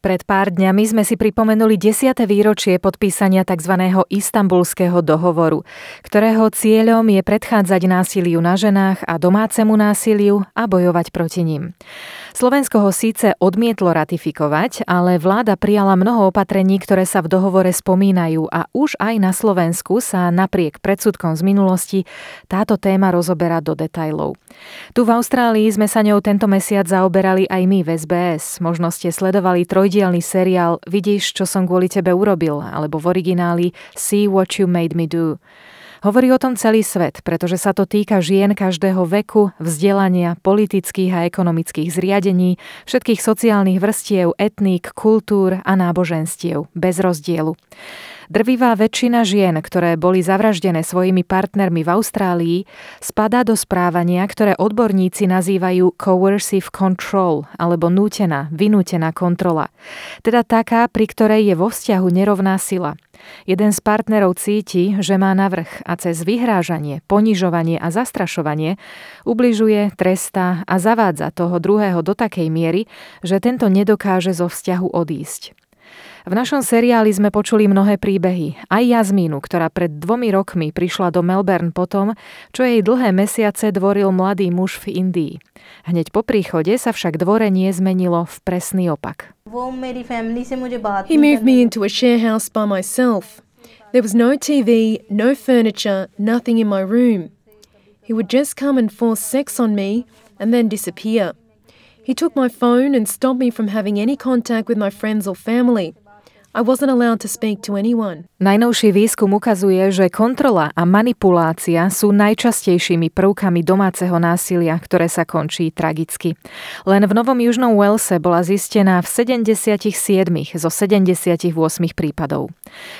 Pred pár dňami sme si pripomenuli 10. výročie podpísania tzv. istambulského dohovoru, ktorého cieľom je predchádzať násiliu na ženách a domácemu násiliu a bojovať proti ním. Slovensko ho síce odmietlo ratifikovať, ale vláda prijala mnoho opatrení, ktoré sa v dohovore spomínajú a už aj na Slovensku sa napriek predsudkom z minulosti táto téma rozoberá do detajlov. Tu v Austrálii sme sa ňou tento mesiac zaoberali aj my v SBS. Možno ste sledovali trojdielny seriál Vidíš, čo som kvôli tebe urobil, alebo v origináli See What You Made Me Do. Hovorí o tom celý svet, pretože sa to týka žien každého veku, vzdelania, politických a ekonomických zriadení, všetkých sociálnych vrstiev, etník, kultúr a náboženstiev, bez rozdielu. Drvivá väčšina žien, ktoré boli zavraždené svojimi partnermi v Austrálii, spadá do správania, ktoré odborníci nazývajú coercive control alebo nútená, vynútená kontrola. Teda taká, pri ktorej je vo vzťahu nerovná sila – Jeden z partnerov cíti, že má navrh a cez vyhrážanie, ponižovanie a zastrašovanie ubližuje, trestá a zavádza toho druhého do takej miery, že tento nedokáže zo vzťahu odísť. V našom seriáli sme počuli mnohé príbehy. Aj Jazmínu, ktorá pred dvomi rokmi prišla do Melbourne potom, čo jej dlhé mesiace dvoril mladý muž v Indii. Hneď po príchode sa však dvorenie zmenilo v presný opak. He moved me into a share house by myself. There was no TV, no furniture, nothing in my room. He would just come and force sex on me and then disappear. He took my phone and stopped me from having any contact with my friends or family. I wasn't allowed to speak to anyone. Najnovší výskum ukazuje, že kontrola a manipulácia sú najčastejšími prvkami domáceho násilia, ktoré sa končí tragicky. Len v Novom Južnom Walese bola zistená v 77 zo 78 prípadov.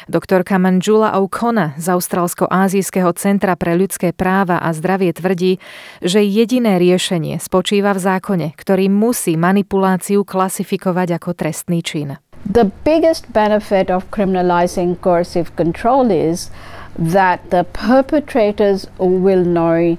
Doktorka Manjula O'Connor z Austrálsko-Ázijského centra pre ľudské práva a zdravie tvrdí, že jediné riešenie spočíva v zákone, ktorý musí manipuláciu klasifikovať ako trestný čin. The biggest benefit of criminalizing coercive control is that the perpetrators will know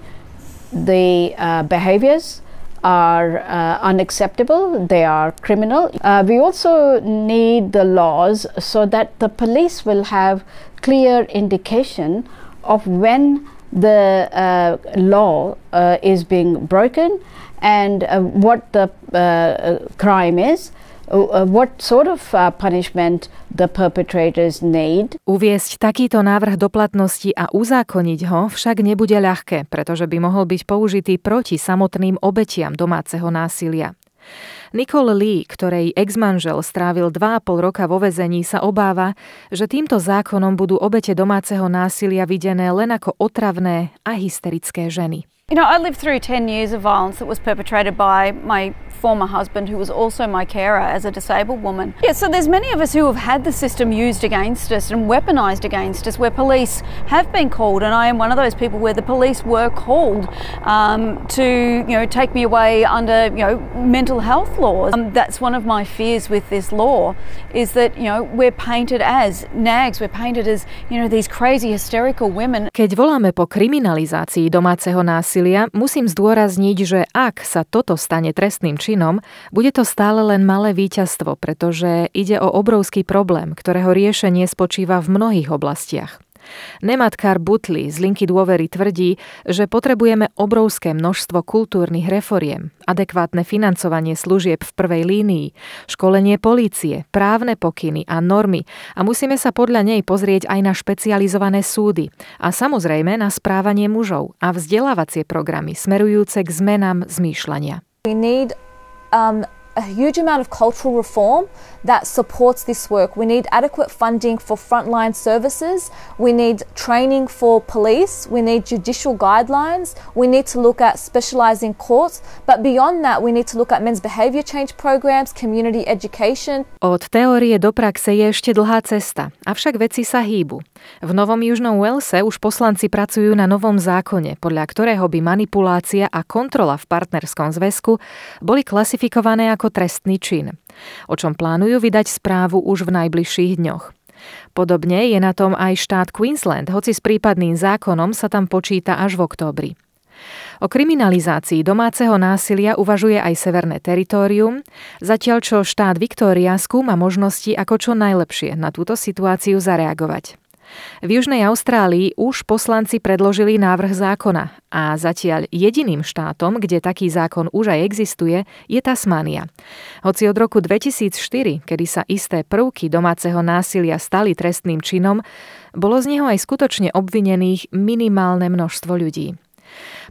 the uh, behaviors are uh, unacceptable, they are criminal. Uh, we also need the laws so that the police will have clear indication of when the uh, law uh, is being broken and uh, what the crime is Uh, what sort of uh, punishment the perpetrators need. Uviesť takýto návrh do platnosti a uzákoniť ho však nebude ľahké, pretože by mohol byť použitý proti samotným obetiam domáceho násilia. Nicole Lee, ktorej ex-manžel strávil 2,5 roka vo vezení, sa obáva, že týmto zákonom budú obete domáceho násilia videné len ako otravné a hysterické ženy. You know, I lived through 10 years of violence that was perpetrated by my former husband, who was also my carer as a disabled woman. Yeah, so there's many of us who have had the system used against us and weaponised against us, where police have been called, and I am one of those people where the police were called um, to, you know, take me away under, you know, mental health laws. Um, that's one of my fears with this law, is that, you know, we're painted as nags, we're painted as, you know, these crazy hysterical women. Keď voláme po kriminalizácii domáceho násilia, musím zdôrazniť, že ak sa toto stane trestným činom, bude to stále len malé víťazstvo, pretože ide o obrovský problém, ktorého riešenie spočíva v mnohých oblastiach. Nematkar Butli z Linky dôvery tvrdí, že potrebujeme obrovské množstvo kultúrnych reforiem, adekvátne financovanie služieb v prvej línii, školenie polície, právne pokyny a normy a musíme sa podľa nej pozrieť aj na špecializované súdy a samozrejme na správanie mužov a vzdelávacie programy smerujúce k zmenám zmýšľania. We need um, a huge amount of cultural reform that supports this work. We need adequate funding for frontline services. We need training for police. We need judicial guidelines. We need to look at specialising courts. But beyond that, we need to look at men's behaviour change programs, community education. Od teórie do praxe je ešte dlhá cesta, avšak veci sa hýbu. V Novom Južnom Walese už poslanci pracujú na novom zákone, podľa ktorého by manipulácia a kontrola v partnerskom zväzku boli klasifikované ako trestný čin, o čom plánujú vydať správu už v najbližších dňoch. Podobne je na tom aj štát Queensland, hoci s prípadným zákonom sa tam počíta až v októbri. O kriminalizácii domáceho násilia uvažuje aj Severné teritorium, zatiaľ čo štát Viktória skúma možnosti, ako čo najlepšie na túto situáciu zareagovať. V Južnej Austrálii už poslanci predložili návrh zákona a zatiaľ jediným štátom, kde taký zákon už aj existuje, je Tasmania. Hoci od roku 2004, kedy sa isté prvky domáceho násilia stali trestným činom, bolo z neho aj skutočne obvinených minimálne množstvo ľudí.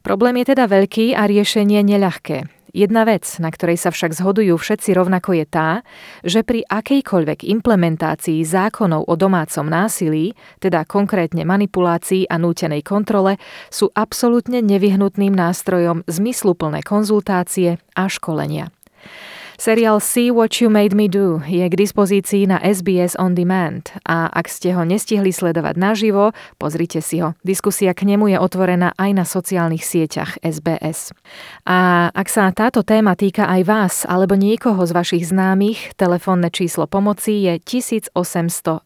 Problém je teda veľký a riešenie neľahké. Jedna vec, na ktorej sa však zhodujú všetci rovnako je tá, že pri akejkoľvek implementácii zákonov o domácom násilí, teda konkrétne manipulácii a nútenej kontrole, sú absolútne nevyhnutným nástrojom zmysluplné konzultácie a školenia. Seriál See What You Made Me Do je k dispozícii na SBS On Demand a ak ste ho nestihli sledovať naživo, pozrite si ho. Diskusia k nemu je otvorená aj na sociálnych sieťach SBS. A ak sa táto téma týka aj vás alebo niekoho z vašich známych, telefónne číslo pomoci je 1800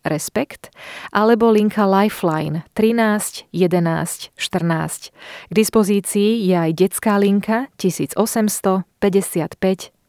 Respekt alebo linka Lifeline 13 11 14. K dispozícii je aj detská linka 1800 55